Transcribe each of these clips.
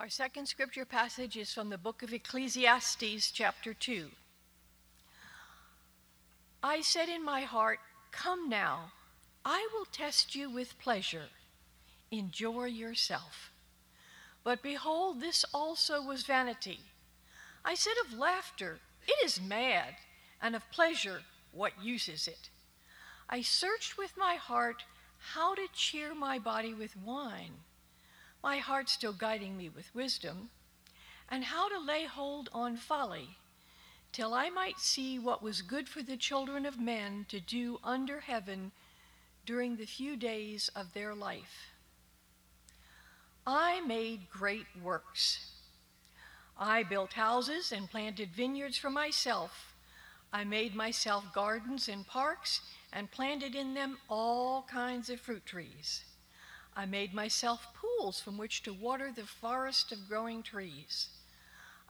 Our second scripture passage is from the book of Ecclesiastes, chapter 2. I said in my heart, Come now, I will test you with pleasure. Enjoy yourself. But behold, this also was vanity. I said of laughter, It is mad, and of pleasure, What use is it? I searched with my heart how to cheer my body with wine, my heart still guiding me with wisdom, and how to lay hold on folly, till I might see what was good for the children of men to do under heaven during the few days of their life. I made great works. I built houses and planted vineyards for myself. I made myself gardens and parks and planted in them all kinds of fruit trees. I made myself pools from which to water the forest of growing trees.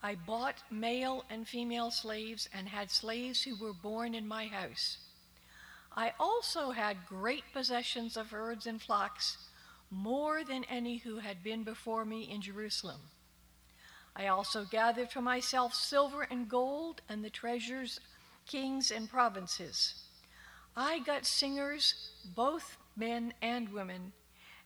I bought male and female slaves and had slaves who were born in my house. I also had great possessions of herds and flocks, more than any who had been before me in Jerusalem. I also gathered for myself silver and gold and the treasures, kings and provinces. I got singers, both men and women,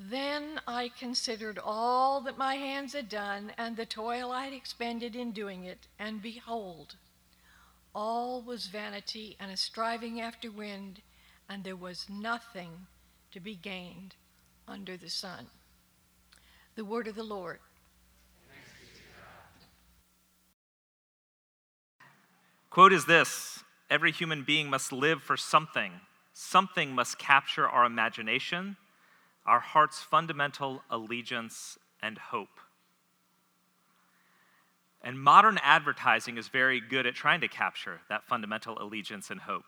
Then I considered all that my hands had done and the toil I had expended in doing it, and behold, all was vanity and a striving after wind, and there was nothing to be gained under the sun. The word of the Lord. Quote is this Every human being must live for something. Something must capture our imagination, our heart's fundamental allegiance and hope. And modern advertising is very good at trying to capture that fundamental allegiance and hope.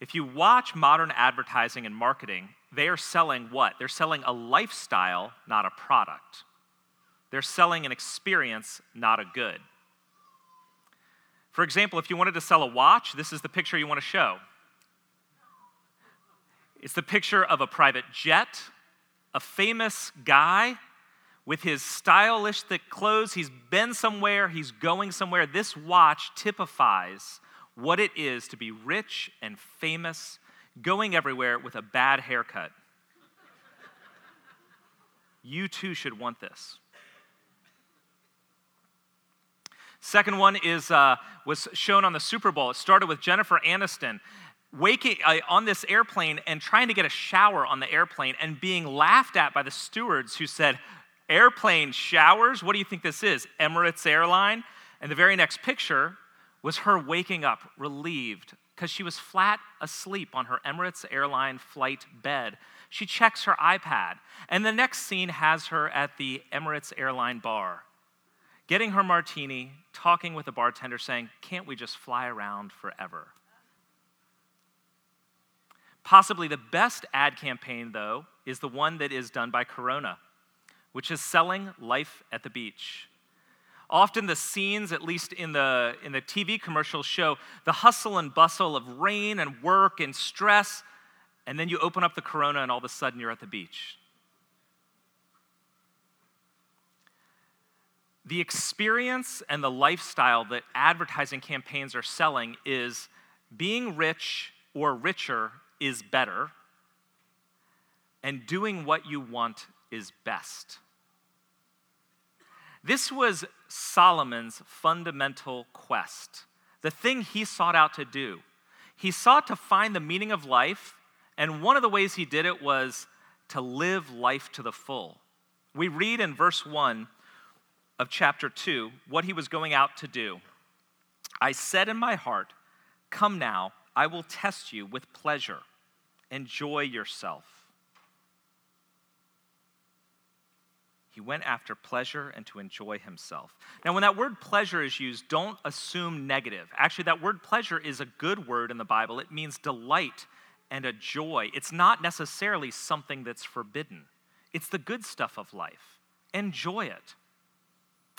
If you watch modern advertising and marketing, they are selling what? They're selling a lifestyle, not a product. They're selling an experience, not a good. For example, if you wanted to sell a watch, this is the picture you want to show. It's the picture of a private jet, a famous guy with his stylish thick clothes. He's been somewhere, he's going somewhere. This watch typifies what it is to be rich and famous, going everywhere with a bad haircut. you too should want this. Second one is uh, was shown on the Super Bowl. It started with Jennifer Aniston waking uh, on this airplane and trying to get a shower on the airplane and being laughed at by the stewards who said, "Airplane showers? What do you think this is? Emirates airline?" And the very next picture was her waking up relieved because she was flat asleep on her Emirates airline flight bed. She checks her iPad, and the next scene has her at the Emirates airline bar getting her martini, talking with the bartender, saying, Can't we just fly around forever? Possibly the best ad campaign, though, is the one that is done by Corona, which is selling life at the beach. Often the scenes, at least in the, in the TV commercials, show the hustle and bustle of rain and work and stress, and then you open up the Corona and all of a sudden you're at the beach. the experience and the lifestyle that advertising campaigns are selling is being rich or richer is better, and doing what you want is best. This was Solomon's fundamental quest, the thing he sought out to do. He sought to find the meaning of life, and one of the ways he did it was to live life to the full. We read in verse 1 of chapter 2 what he was going out to do. I said in my heart, Come now, I will test you with pleasure. Enjoy yourself. He went after pleasure and to enjoy himself. Now, when that word pleasure is used, don't assume negative. Actually, that word pleasure is a good word in the Bible. It means delight and a joy. It's not necessarily something that's forbidden, it's the good stuff of life. Enjoy it.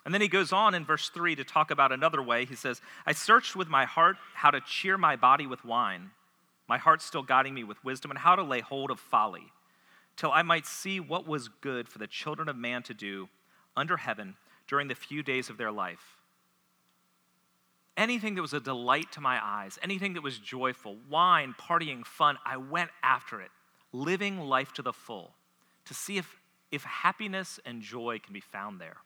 And then he goes on in verse 3 to talk about another way. He says, I searched with my heart how to cheer my body with wine, my heart still guiding me with wisdom, and how to lay hold of folly till I might see what was good for the children of man to do under heaven during the few days of their life. Anything that was a delight to my eyes, anything that was joyful, wine, partying, fun, I went after it, living life to the full, to see if, if happiness and joy can be found there.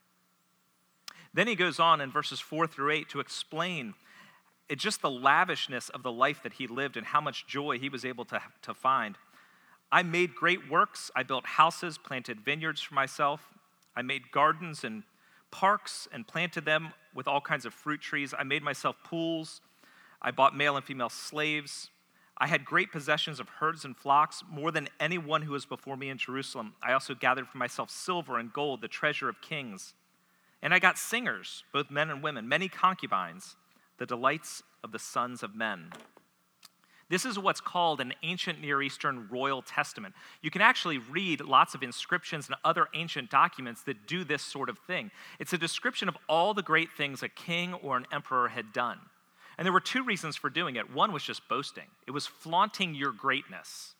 Then he goes on in verses 4 through 8 to explain it, just the lavishness of the life that he lived and how much joy he was able to, to find. I made great works. I built houses, planted vineyards for myself. I made gardens and parks and planted them with all kinds of fruit trees. I made myself pools. I bought male and female slaves. I had great possessions of herds and flocks, more than anyone who was before me in Jerusalem. I also gathered for myself silver and gold, the treasure of kings. And I got singers, both men and women, many concubines, the delights of the sons of men. This is what's called an ancient Near Eastern royal testament. You can actually read lots of inscriptions and other ancient documents that do this sort of thing. It's a description of all the great things a king or an emperor had done. And there were two reasons for doing it. One was just boasting, it was flaunting your greatness.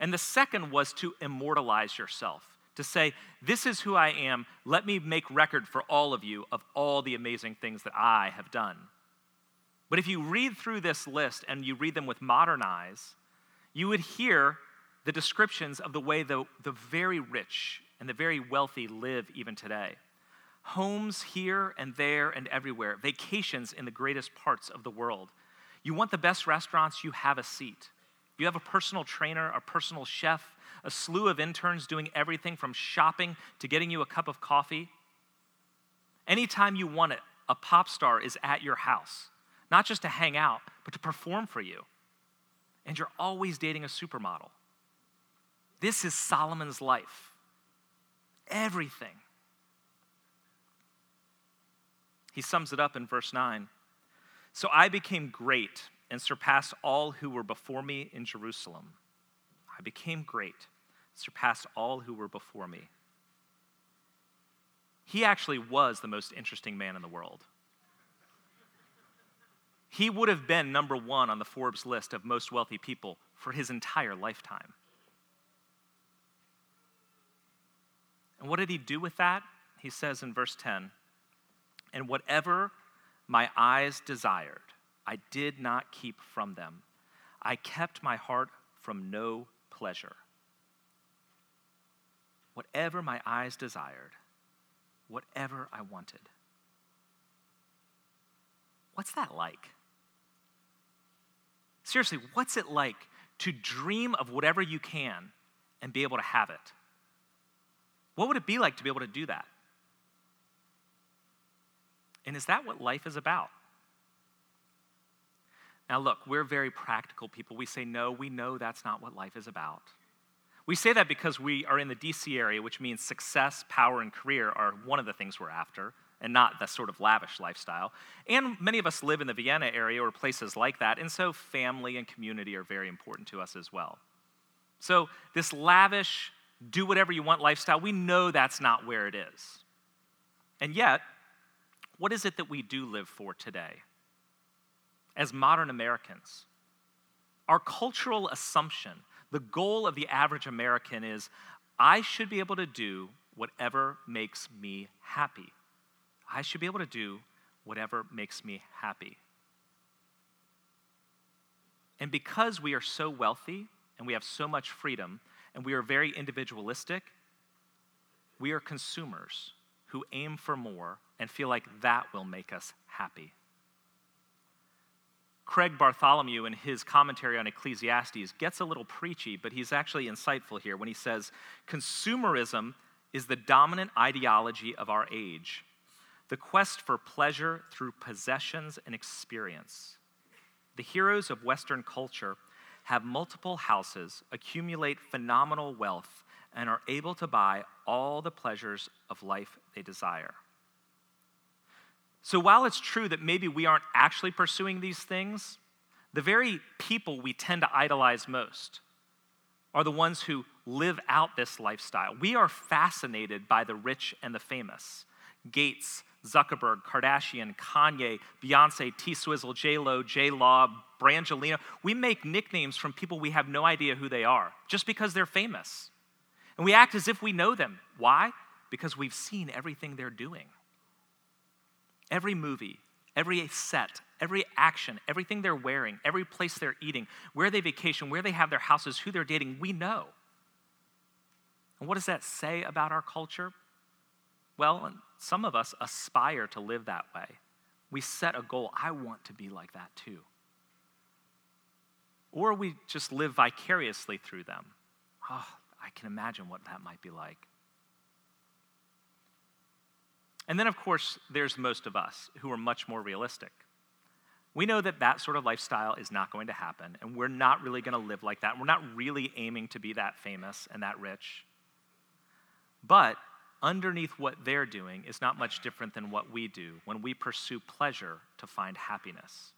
And the second was to immortalize yourself, to say, This is who I am. Let me make record for all of you of all the amazing things that I have done. But if you read through this list and you read them with modern eyes, you would hear the descriptions of the way the, the very rich and the very wealthy live even today. Homes here and there and everywhere, vacations in the greatest parts of the world. You want the best restaurants, you have a seat. You have a personal trainer, a personal chef, a slew of interns doing everything from shopping to getting you a cup of coffee. Anytime you want it, a pop star is at your house not just to hang out, but to perform for you. And you're always dating a supermodel. This is Solomon's life. Everything. He sums it up in verse 9. So I became great and surpassed all who were before me in Jerusalem. I became great, surpassed all who were before me. He actually was the most interesting man in the world he would have been number one on the Forbes list of most wealthy people for his entire lifetime. And what did he do with that? He says in verse 10 And whatever my eyes desired, I did not keep from them. I kept my heart from no pleasure. Whatever my eyes desired, whatever I wanted. What's that like? Seriously, what's it like to dream of whatever you can and be able to have it? What would it be like to be able to do that? And is that what life is about? Now, look, we're very practical people. We say, no, we know that's not what life is about. We say that because we are in the DC area, which means success, power, and career are one of the things we're after and not the sort of lavish lifestyle. And many of us live in the Vienna area or places like that, and so family and community are very important to us as well. So, this lavish, do whatever you want lifestyle, we know that's not where it is. And yet, what is it that we do live for today? As modern Americans, our cultural assumption, the goal of the average American is I should be able to do whatever makes me happy. I should be able to do whatever makes me happy. And because we are so wealthy and we have so much freedom and we are very individualistic, we are consumers who aim for more and feel like that will make us happy. Craig Bartholomew, in his commentary on Ecclesiastes, gets a little preachy, but he's actually insightful here when he says consumerism is the dominant ideology of our age the quest for pleasure through possessions and experience. The heroes of Western culture have multiple houses, accumulate phenomenal wealth, and are able to buy all the pleasures of life they desire. So while it's true that maybe we aren't actually pursuing these things, the very people we tend to idolize most are the ones who live out this lifestyle. We are fascinated by the rich and the famous. Gates, Zuckerberg, Kardashian, Kanye, Beyonce, T Swizzle, J Lo, J Law, Brangelina. We make nicknames from people we have no idea who they are just because they're famous. And we act as if we know them. Why? Because we've seen everything they're doing. Every movie, every set, every action, everything they're wearing, every place they're eating, where they vacation, where they have their houses, who they're dating, we know. And what does that say about our culture? Well, some of us aspire to live that way. We set a goal. I want to be like that too. Or we just live vicariously through them. Oh, I can imagine what that might be like. And then, of course, there's most of us who are much more realistic. We know that that sort of lifestyle is not going to happen, and we're not really going to live like that. We're not really aiming to be that famous and that rich. But underneath what they're doing is not much different than what we do when we pursue pleasure to find happiness.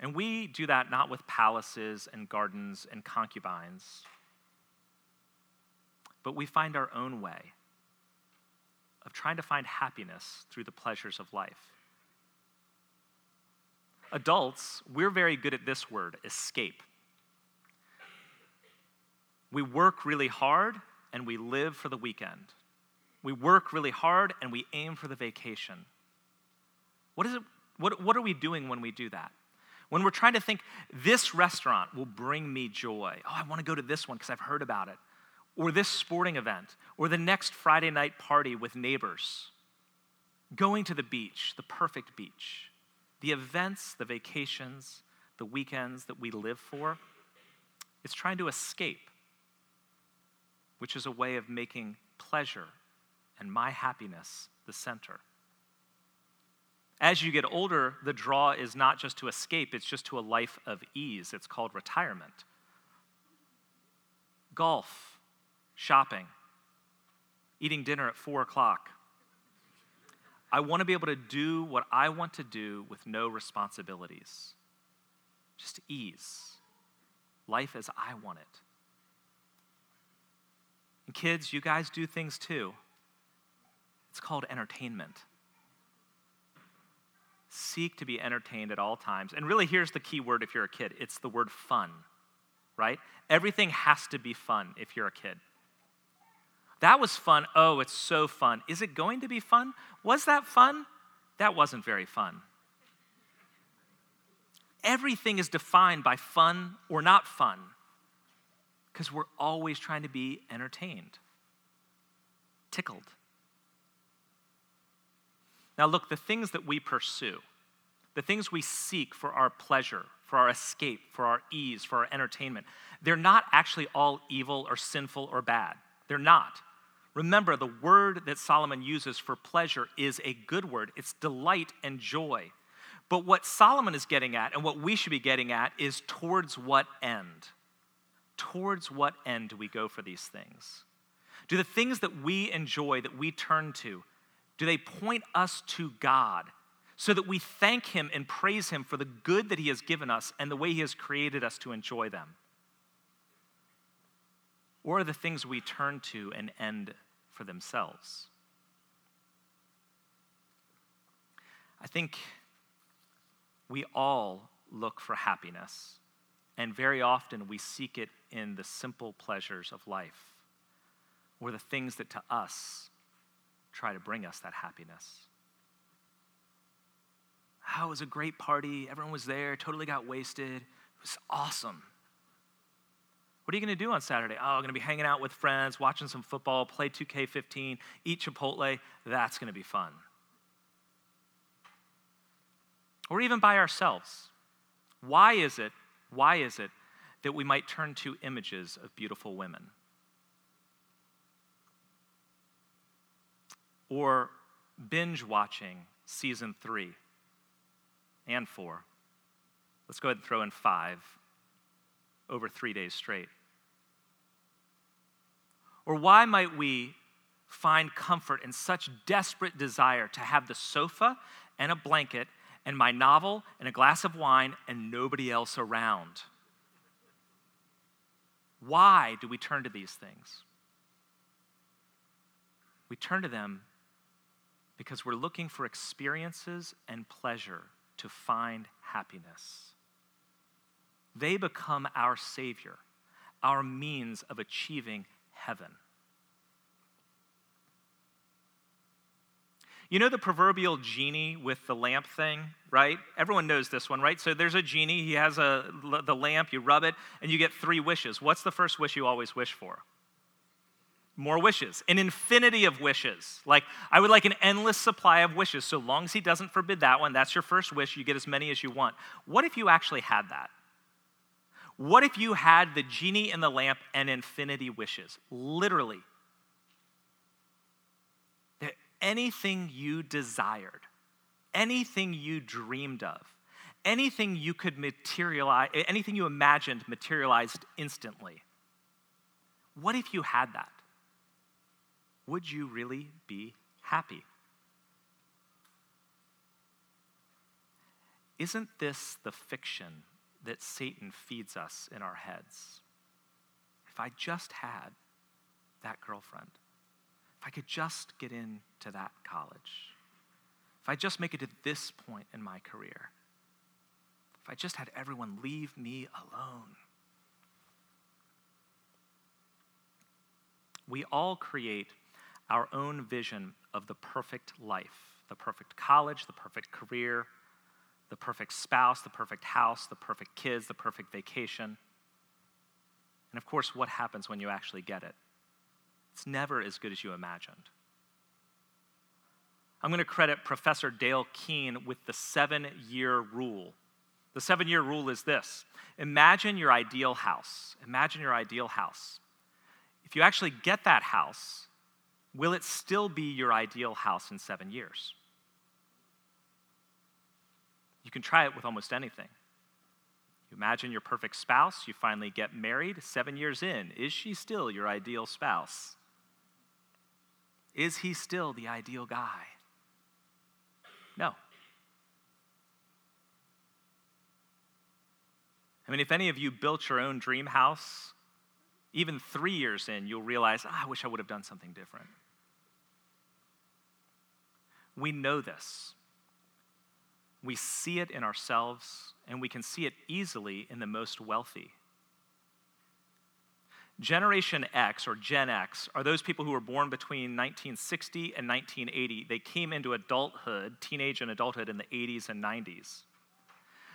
And we do that not with palaces and gardens and concubines, but we find our own way of trying to find happiness through the pleasures of life. Adults, we're very good at this word, escape. We work really hard and we live for the weekend. We work really hard and we aim for the vacation. What, is it, what, what are we doing when we do that? When we're trying to think, this restaurant will bring me joy. Oh, I want to go to this one because I've heard about it. Or this sporting event. Or the next Friday night party with neighbors. Going to the beach, the perfect beach. The events, the vacations, the weekends that we live for. It's trying to escape which is a way of making pleasure and my happiness the center. As you get older, the draw is not just to escape, it's just to a life of ease. It's called retirement. Golf, shopping, eating dinner at four o'clock. I want to be able to do what I want to do with no responsibilities. Just ease. Life as I want it. Kids, you guys do things too. It's called entertainment. Seek to be entertained at all times. And really, here's the key word if you're a kid it's the word fun, right? Everything has to be fun if you're a kid. That was fun. Oh, it's so fun. Is it going to be fun? Was that fun? That wasn't very fun. Everything is defined by fun or not fun because we're always trying to be entertained, tickled. Now, look, the things that we pursue, the things we seek for our pleasure, for our escape, for our ease, for our entertainment, they're not actually all evil or sinful or bad. They're not. Remember, the word that Solomon uses for pleasure is a good word, it's delight and joy. But what Solomon is getting at and what we should be getting at is towards what end? Towards what end do we go for these things? Do the things that we enjoy, that we turn to, do they point us to God so that we thank Him and praise Him for the good that He has given us and the way He has created us to enjoy them? Or are the things we turn to and end for themselves? I think we all look for happiness. And very often we seek it in the simple pleasures of life or the things that to us try to bring us that happiness. Oh, it was a great party. Everyone was there, totally got wasted. It was awesome. What are you going to do on Saturday? Oh, I'm going to be hanging out with friends, watching some football, play 2K15, eat Chipotle. That's going to be fun. Or even by ourselves. Why is it why is it that we might turn to images of beautiful women? Or binge watching season three and four. Let's go ahead and throw in five over three days straight. Or why might we find comfort in such desperate desire to have the sofa and a blanket and my novel and a glass of wine and nobody else around? Why do we turn to these things? We turn to them because we're looking for experiences and pleasure to find happiness. They become our Savior, our means of achieving heaven. You know the proverbial genie with the lamp thing, right? Everyone knows this one, right? So there's a genie, he has a, the lamp, you rub it, and you get three wishes. What's the first wish you always wish for? More wishes, an infinity of wishes. Like, I would like an endless supply of wishes. So long as he doesn't forbid that one, that's your first wish. You get as many as you want. What if you actually had that? What if you had the genie in the lamp and infinity wishes? Literally, anything you desired, anything you dreamed of, anything you could materialize, anything you imagined materialized instantly. What if you had that? Would you really be happy? Isn't this the fiction that Satan feeds us in our heads? If I just had that girlfriend. I could just get into that college, if I just make it to this point in my career, if I just had everyone leave me alone. We all create our own vision of the perfect life the perfect college, the perfect career, the perfect spouse, the perfect house, the perfect kids, the perfect vacation. And of course, what happens when you actually get it? It's never as good as you imagined. I'm going to credit Professor Dale Kuehne with the seven year rule. The seven year rule is this Imagine your ideal house. Imagine your ideal house. If you actually get that house, will it still be your ideal house in seven years? You can try it with almost anything. You imagine your perfect spouse, you finally get married, seven years in. Is she still your ideal spouse? Is he still the ideal guy? No. I mean, if any of you built your own dream house, even three years in, you'll realize, oh, I wish I would have done something different. We know this. We see it in ourselves, and we can see it easily in the most wealthy. Generation X or Gen X are those people who were born between 1960 and 1980. They came into adulthood, teenage and adulthood in the 80s and 90s.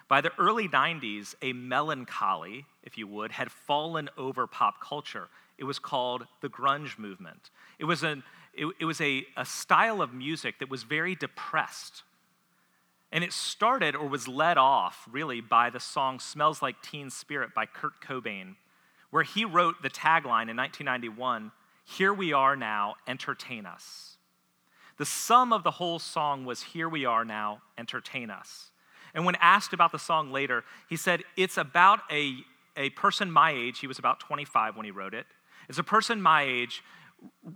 By the early 90s, a melancholy, if you would, had fallen over pop culture. It was called the grunge movement. It was, an, it, it was a, a style of music that was very depressed. And it started or was led off really by the song Smells Like Teen Spirit by Kurt Cobain where he wrote the tagline in 1991 Here we are now, entertain us. The sum of the whole song was Here we are now, entertain us. And when asked about the song later, he said, It's about a, a person my age, he was about 25 when he wrote it. It's a person my age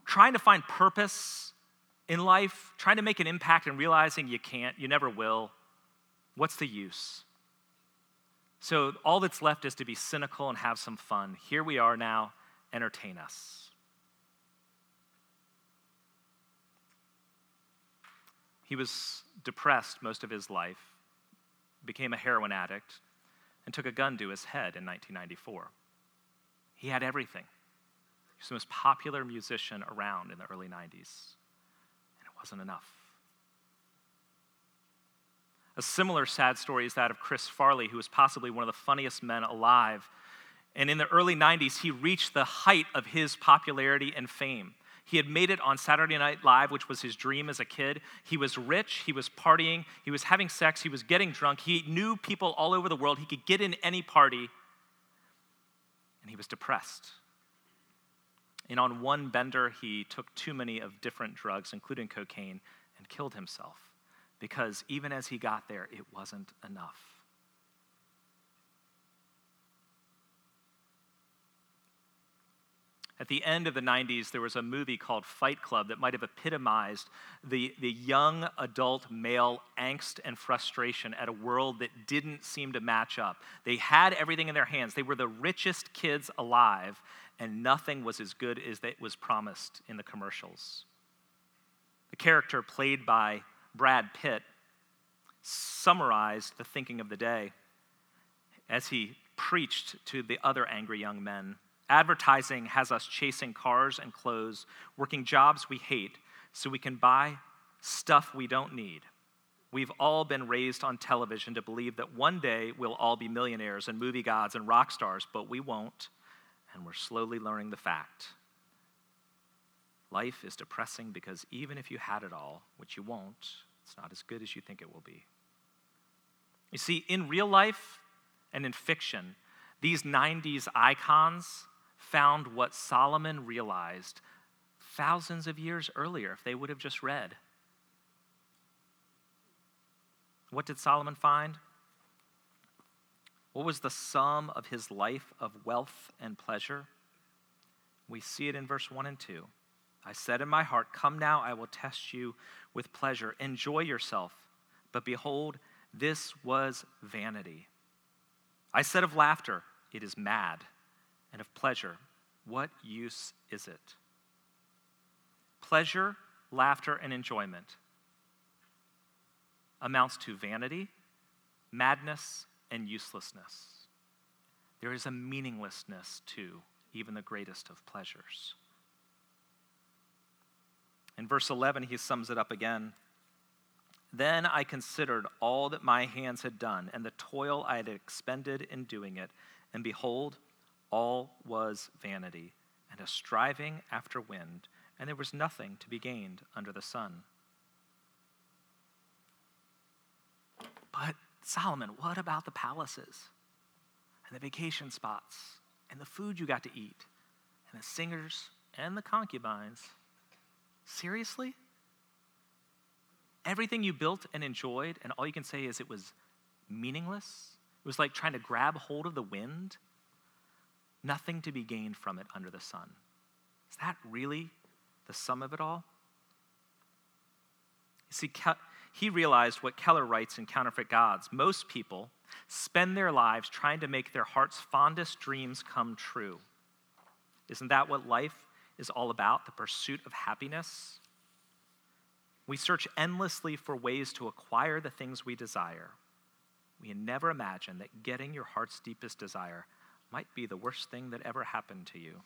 trying to find purpose in life, trying to make an impact and realizing you can't, you never will. What's the use? So all that's left is to be cynical and have some fun. Here we are now, entertain us. He was depressed most of his life, became a heroin addict, and took a gun to his head in 1994. He had everything. He was the most popular musician around in the early 90s, and it wasn't enough. A similar sad story is that of Chris Farley, who was possibly one of the funniest men alive. And in the early 90s, he reached the height of his popularity and fame. He had made it on Saturday Night Live, which was his dream as a kid. He was rich, he was partying, he was having sex, he was getting drunk. He knew people all over the world. He could get in any party, and he was depressed. And on one bender, he took too many of different drugs, including cocaine, and killed himself because even as he got there, it wasn't enough. At the end of the 90s, there was a movie called Fight Club that might have epitomized the, the young adult male angst and frustration at a world that didn't seem to match up. They had everything in their hands, they were the richest kids alive, and nothing was as good as it was promised in the commercials. The character played by Brad Pitt summarized the thinking of the day as he preached to the other angry young men. Advertising has us chasing cars and clothes, working jobs we hate, so we can buy stuff we don't need. We've all been raised on television to believe that one day we'll all be millionaires and movie gods and rock stars, but we won't, and we're slowly learning the fact. Life is depressing because even if you had it all, which you won't, it's not as good as you think it will be. You see, in real life and in fiction, these 90s icons found what Solomon realized thousands of years earlier if they would have just read. What did Solomon find? What was the sum of his life of wealth and pleasure? We see it in verse 1 and 2. I said in my heart, Come now, I will test you with pleasure. Enjoy yourself. But behold, this was vanity. I said of laughter, It is mad, and of pleasure, What use is it? Pleasure, laughter, and enjoyment amounts to vanity, madness, and uselessness. There is a meaninglessness to even the greatest of pleasures. In verse 11, he sums it up again. Then I considered all that my hands had done and the toil I had expended in doing it, and behold, all was vanity and a striving after wind, and there was nothing to be gained under the sun. But Solomon, what about the palaces and the vacation spots and the food you got to eat and the singers and the concubines? Seriously? Everything you built and enjoyed, and all you can say is it was meaningless? It was like trying to grab hold of the wind? Nothing to be gained from it under the sun. Is that really the sum of it all? You see, he realized what Keller writes in Counterfeit Gods. Most people spend their lives trying to make their heart's fondest dreams come true. Isn't that what life is all about? The pursuit of happiness? We search endlessly for ways to acquire the things we desire. We never imagine that getting your heart's deepest desire might be the worst thing that ever happened to you.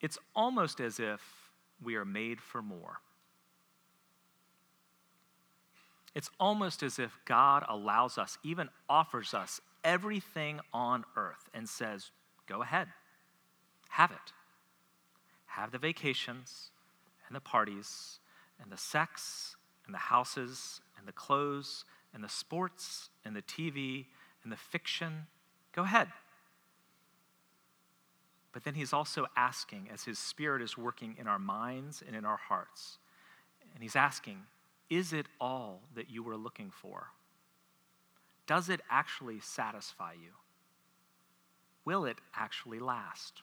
It's almost as if we are made for more. It's almost as if God allows us, even offers us everything on earth and says, Go ahead, have it. Have the vacations and the parties and the sex and the houses and the clothes and the sports and the TV and the fiction. Go ahead. But then he's also asking, as his spirit is working in our minds and in our hearts, and he's asking, Is it all that you were looking for? Does it actually satisfy you? Will it actually last?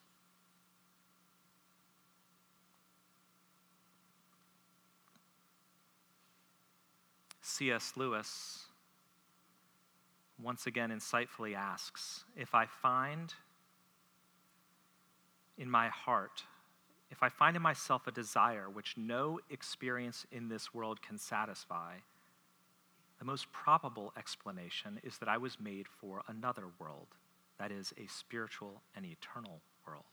C.S. Lewis once again insightfully asks If I find in my heart, if I find in myself a desire which no experience in this world can satisfy, the most probable explanation is that I was made for another world, that is, a spiritual and eternal world.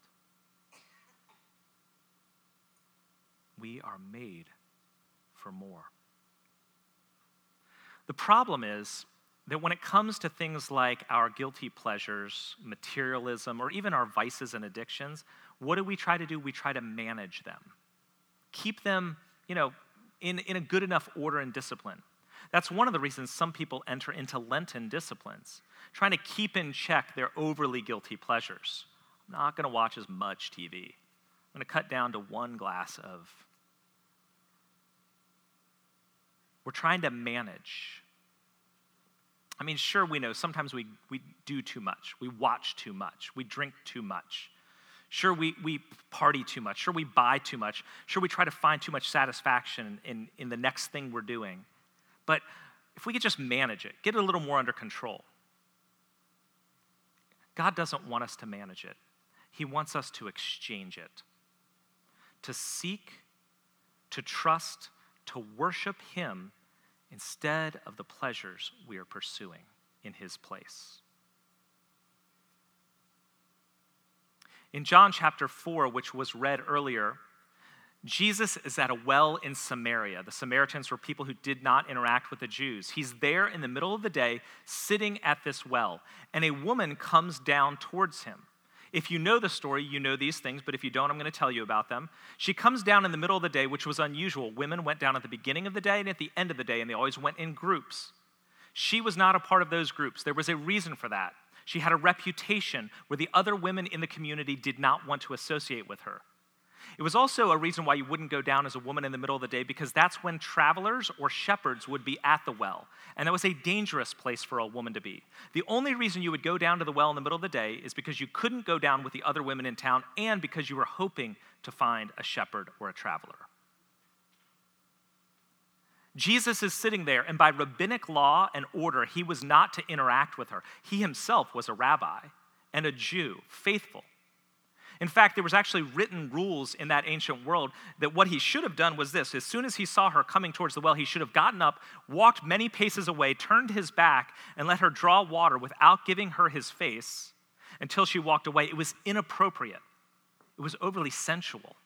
We are made for more. The problem is that when it comes to things like our guilty pleasures, materialism, or even our vices and addictions, what do we try to do? We try to manage them, keep them, you know, in, in a good enough order and discipline. That's one of the reasons some people enter into Lenten disciplines, trying to keep in check their overly guilty pleasures. I'm not going to watch as much TV. I'm going to cut down to one glass of. We're trying to manage I mean, sure, we know sometimes we, we do too much, we watch too much, we drink too much. Sure, we, we party too much. Sure, we buy too much. Sure, we try to find too much satisfaction in, in the next thing we're doing. But if we could just manage it, get it a little more under control. God doesn't want us to manage it, He wants us to exchange it, to seek, to trust, to worship Him instead of the pleasures we are pursuing in His place. In John chapter 4, which was read earlier, Jesus is at a well in Samaria. The Samaritans were people who did not interact with the Jews. He's there in the middle of the day, sitting at this well, and a woman comes down towards him. If you know the story, you know these things, but if you don't, I'm going to tell you about them. She comes down in the middle of the day, which was unusual. Women went down at the beginning of the day and at the end of the day, and they always went in groups. She was not a part of those groups. There was a reason for that. She had a reputation where the other women in the community did not want to associate with her. It was also a reason why you wouldn't go down as a woman in the middle of the day because that's when travelers or shepherds would be at the well. And that was a dangerous place for a woman to be. The only reason you would go down to the well in the middle of the day is because you couldn't go down with the other women in town and because you were hoping to find a shepherd or a traveler. Jesus is sitting there, and by rabbinic law and order, he was not to interact with her. He himself was a rabbi and a Jew, faithful. In fact, there was actually written rules in that ancient world that what he should have done was this. As soon as he saw her coming towards the well, he should have gotten up, walked many paces away, turned his back, and let her draw water without giving her his face until she walked away. It was inappropriate. It was overly sensual.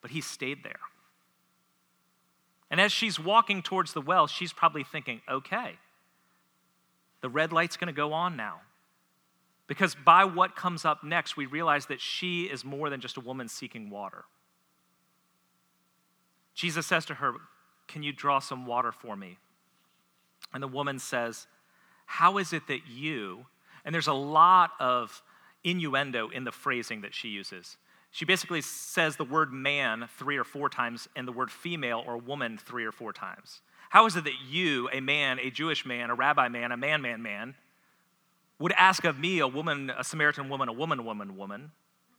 But he stayed there. And as she's walking towards the well, she's probably thinking, okay, the red light's going to go on now. Because by what comes up next, we realize that she is more than just a woman seeking water. Jesus says to her, Can you draw some water for me? And the woman says, How is it that you, and there's a lot of innuendo in the phrasing that she uses. She basically says the word man three or four times and the word female or woman three or four times. How is it that you, a man, a Jewish man, a rabbi man, a man, man, man, would ask of me, a woman, a Samaritan woman, a woman, woman, woman,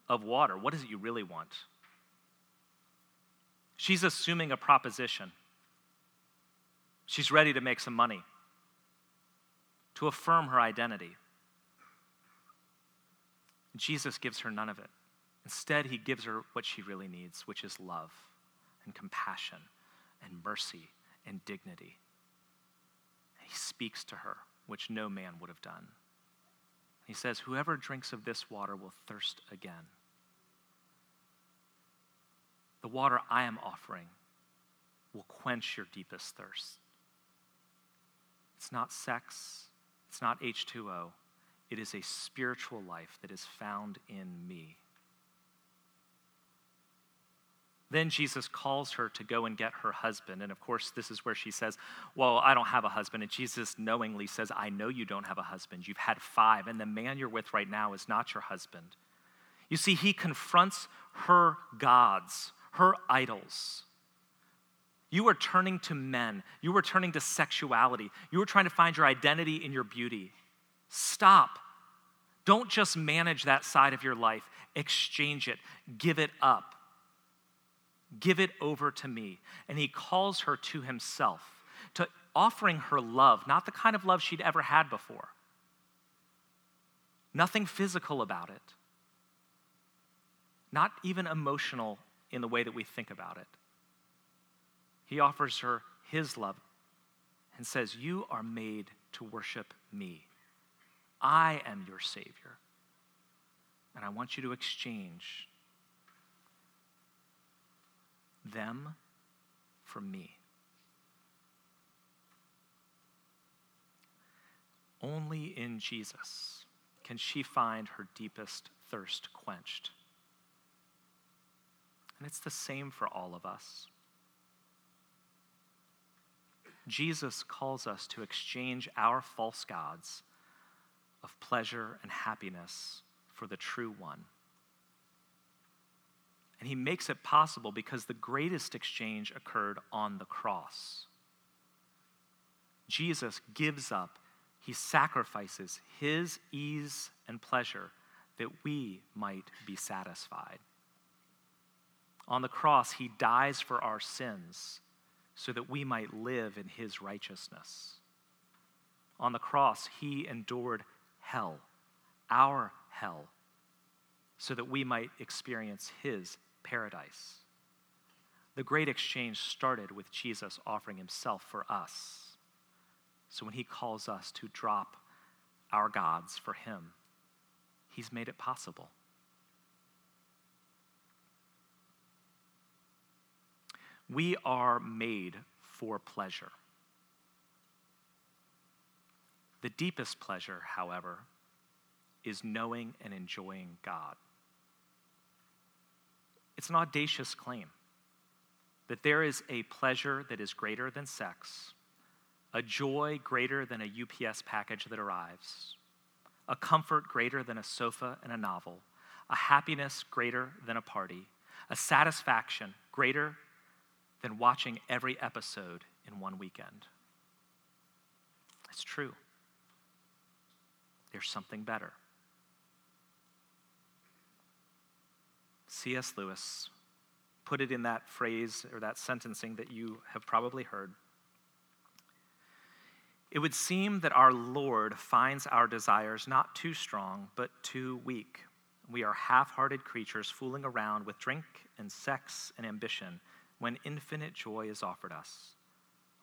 of water? What is it you really want? She's assuming a proposition. She's ready to make some money to affirm her identity. Jesus gives her none of it. Instead, he gives her what she really needs, which is love and compassion and mercy and dignity. He speaks to her, which no man would have done. He says, Whoever drinks of this water will thirst again. The water I am offering will quench your deepest thirst. It's not sex, it's not H2O. It is a spiritual life that is found in me. Then Jesus calls her to go and get her husband. And of course, this is where she says, Well, I don't have a husband. And Jesus knowingly says, I know you don't have a husband. You've had five, and the man you're with right now is not your husband. You see, he confronts her gods, her idols. You are turning to men. You are turning to sexuality. You are trying to find your identity in your beauty. Stop. Don't just manage that side of your life, exchange it, give it up. Give it over to me. And he calls her to himself, to offering her love, not the kind of love she'd ever had before. Nothing physical about it, not even emotional in the way that we think about it. He offers her his love and says, You are made to worship me. I am your Savior. And I want you to exchange them from me. Only in Jesus can she find her deepest thirst quenched. And it's the same for all of us. Jesus calls us to exchange our false gods of pleasure and happiness for the true one. And he makes it possible because the greatest exchange occurred on the cross. Jesus gives up he sacrifices his ease and pleasure that we might be satisfied. On the cross, he dies for our sins so that we might live in his righteousness. On the cross, he endured hell, our hell, so that we might experience his paradise. The great exchange started with Jesus offering himself for us. So when he calls us to drop our gods for him, he's made it possible. We are made for pleasure. The deepest pleasure, however, is knowing and enjoying God. It's an audacious claim that there is a pleasure that is greater than sex, a joy greater than a UPS package that arrives, a comfort greater than a sofa and a novel, a happiness greater than a party, a satisfaction greater than watching every episode in one weekend. It's true. There's something better. C.S. Lewis put it in that phrase or that sentencing that you have probably heard. It would seem that our Lord finds our desires not too strong, but too weak. We are half hearted creatures fooling around with drink and sex and ambition when infinite joy is offered us.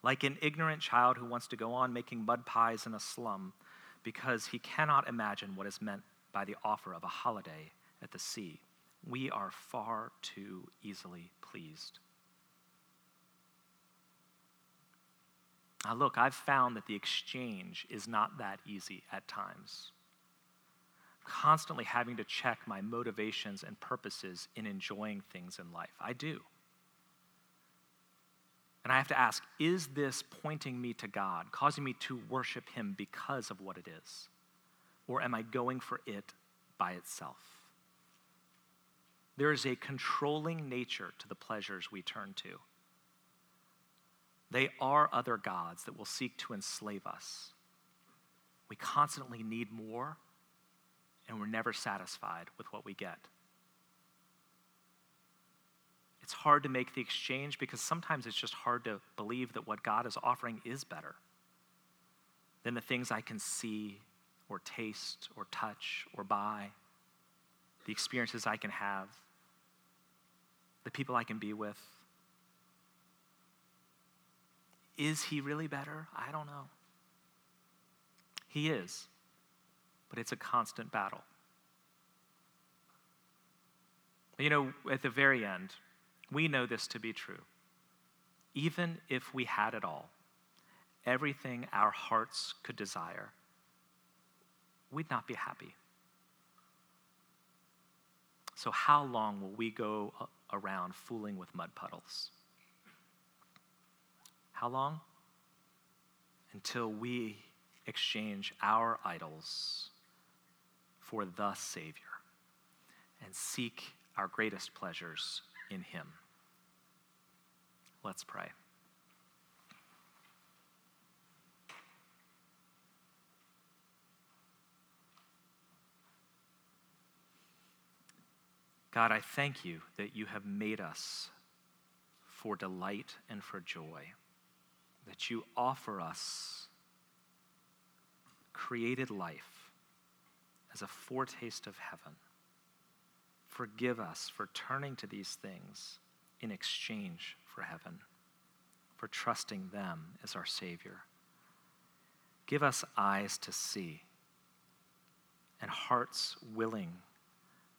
Like an ignorant child who wants to go on making mud pies in a slum because he cannot imagine what is meant by the offer of a holiday at the sea we are far too easily pleased. Now, look, I've found that the exchange is not that easy at times. Constantly having to check my motivations and purposes in enjoying things in life. I do. And I have to ask is this pointing me to God, causing me to worship Him because of what it is? Or am I going for it by itself? There is a controlling nature to the pleasures we turn to. They are other gods that will seek to enslave us. We constantly need more, and we're never satisfied with what we get. It's hard to make the exchange because sometimes it's just hard to believe that what God is offering is better than the things I can see or taste or touch or buy, the experiences I can have the people I can be with. Is he really better? I don't know. He is, but it's a constant battle. You know, at the very end, we know this to be true. Even if we had it all, everything our hearts could desire, we'd not be happy. So, how long will we go around fooling with mud puddles. How long? Until we exchange our idols for the Savior and seek our greatest pleasures in Him. Let's pray. God, I thank you that you have made us for delight and for joy, that you offer us created life as a foretaste of heaven. Forgive us for turning to these things in exchange for heaven, for trusting them as our Savior. Give us eyes to see and hearts willing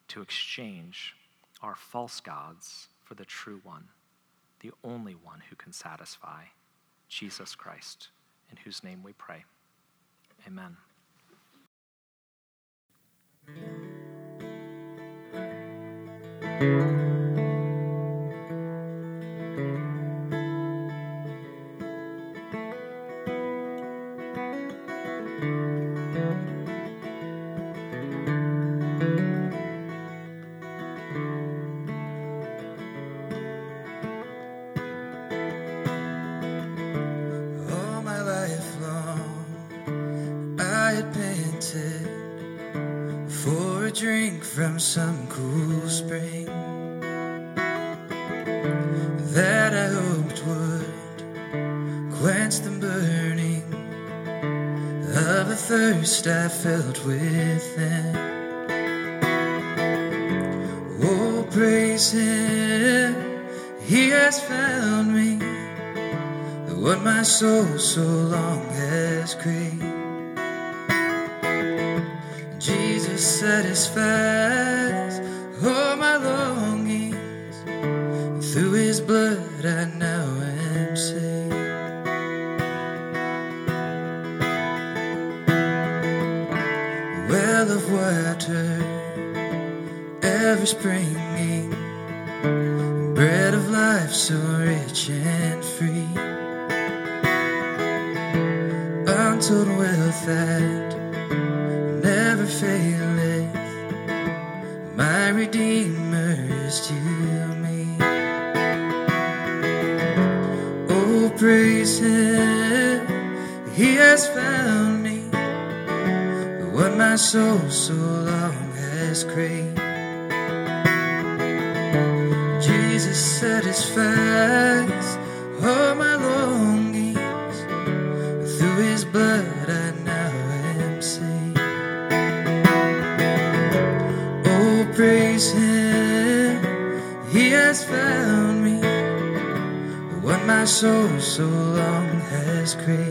to exchange our false gods for the true one, the only one who can satisfy, Jesus Christ, in whose name we pray. Amen. From some cool spring that I hoped would quench the burning of a thirst I felt within. Oh, praise Him, He has found me, what my soul so long has craved. Praise Him, He has found me, what my soul so long has craved. Jesus satisfies soul so long has craved.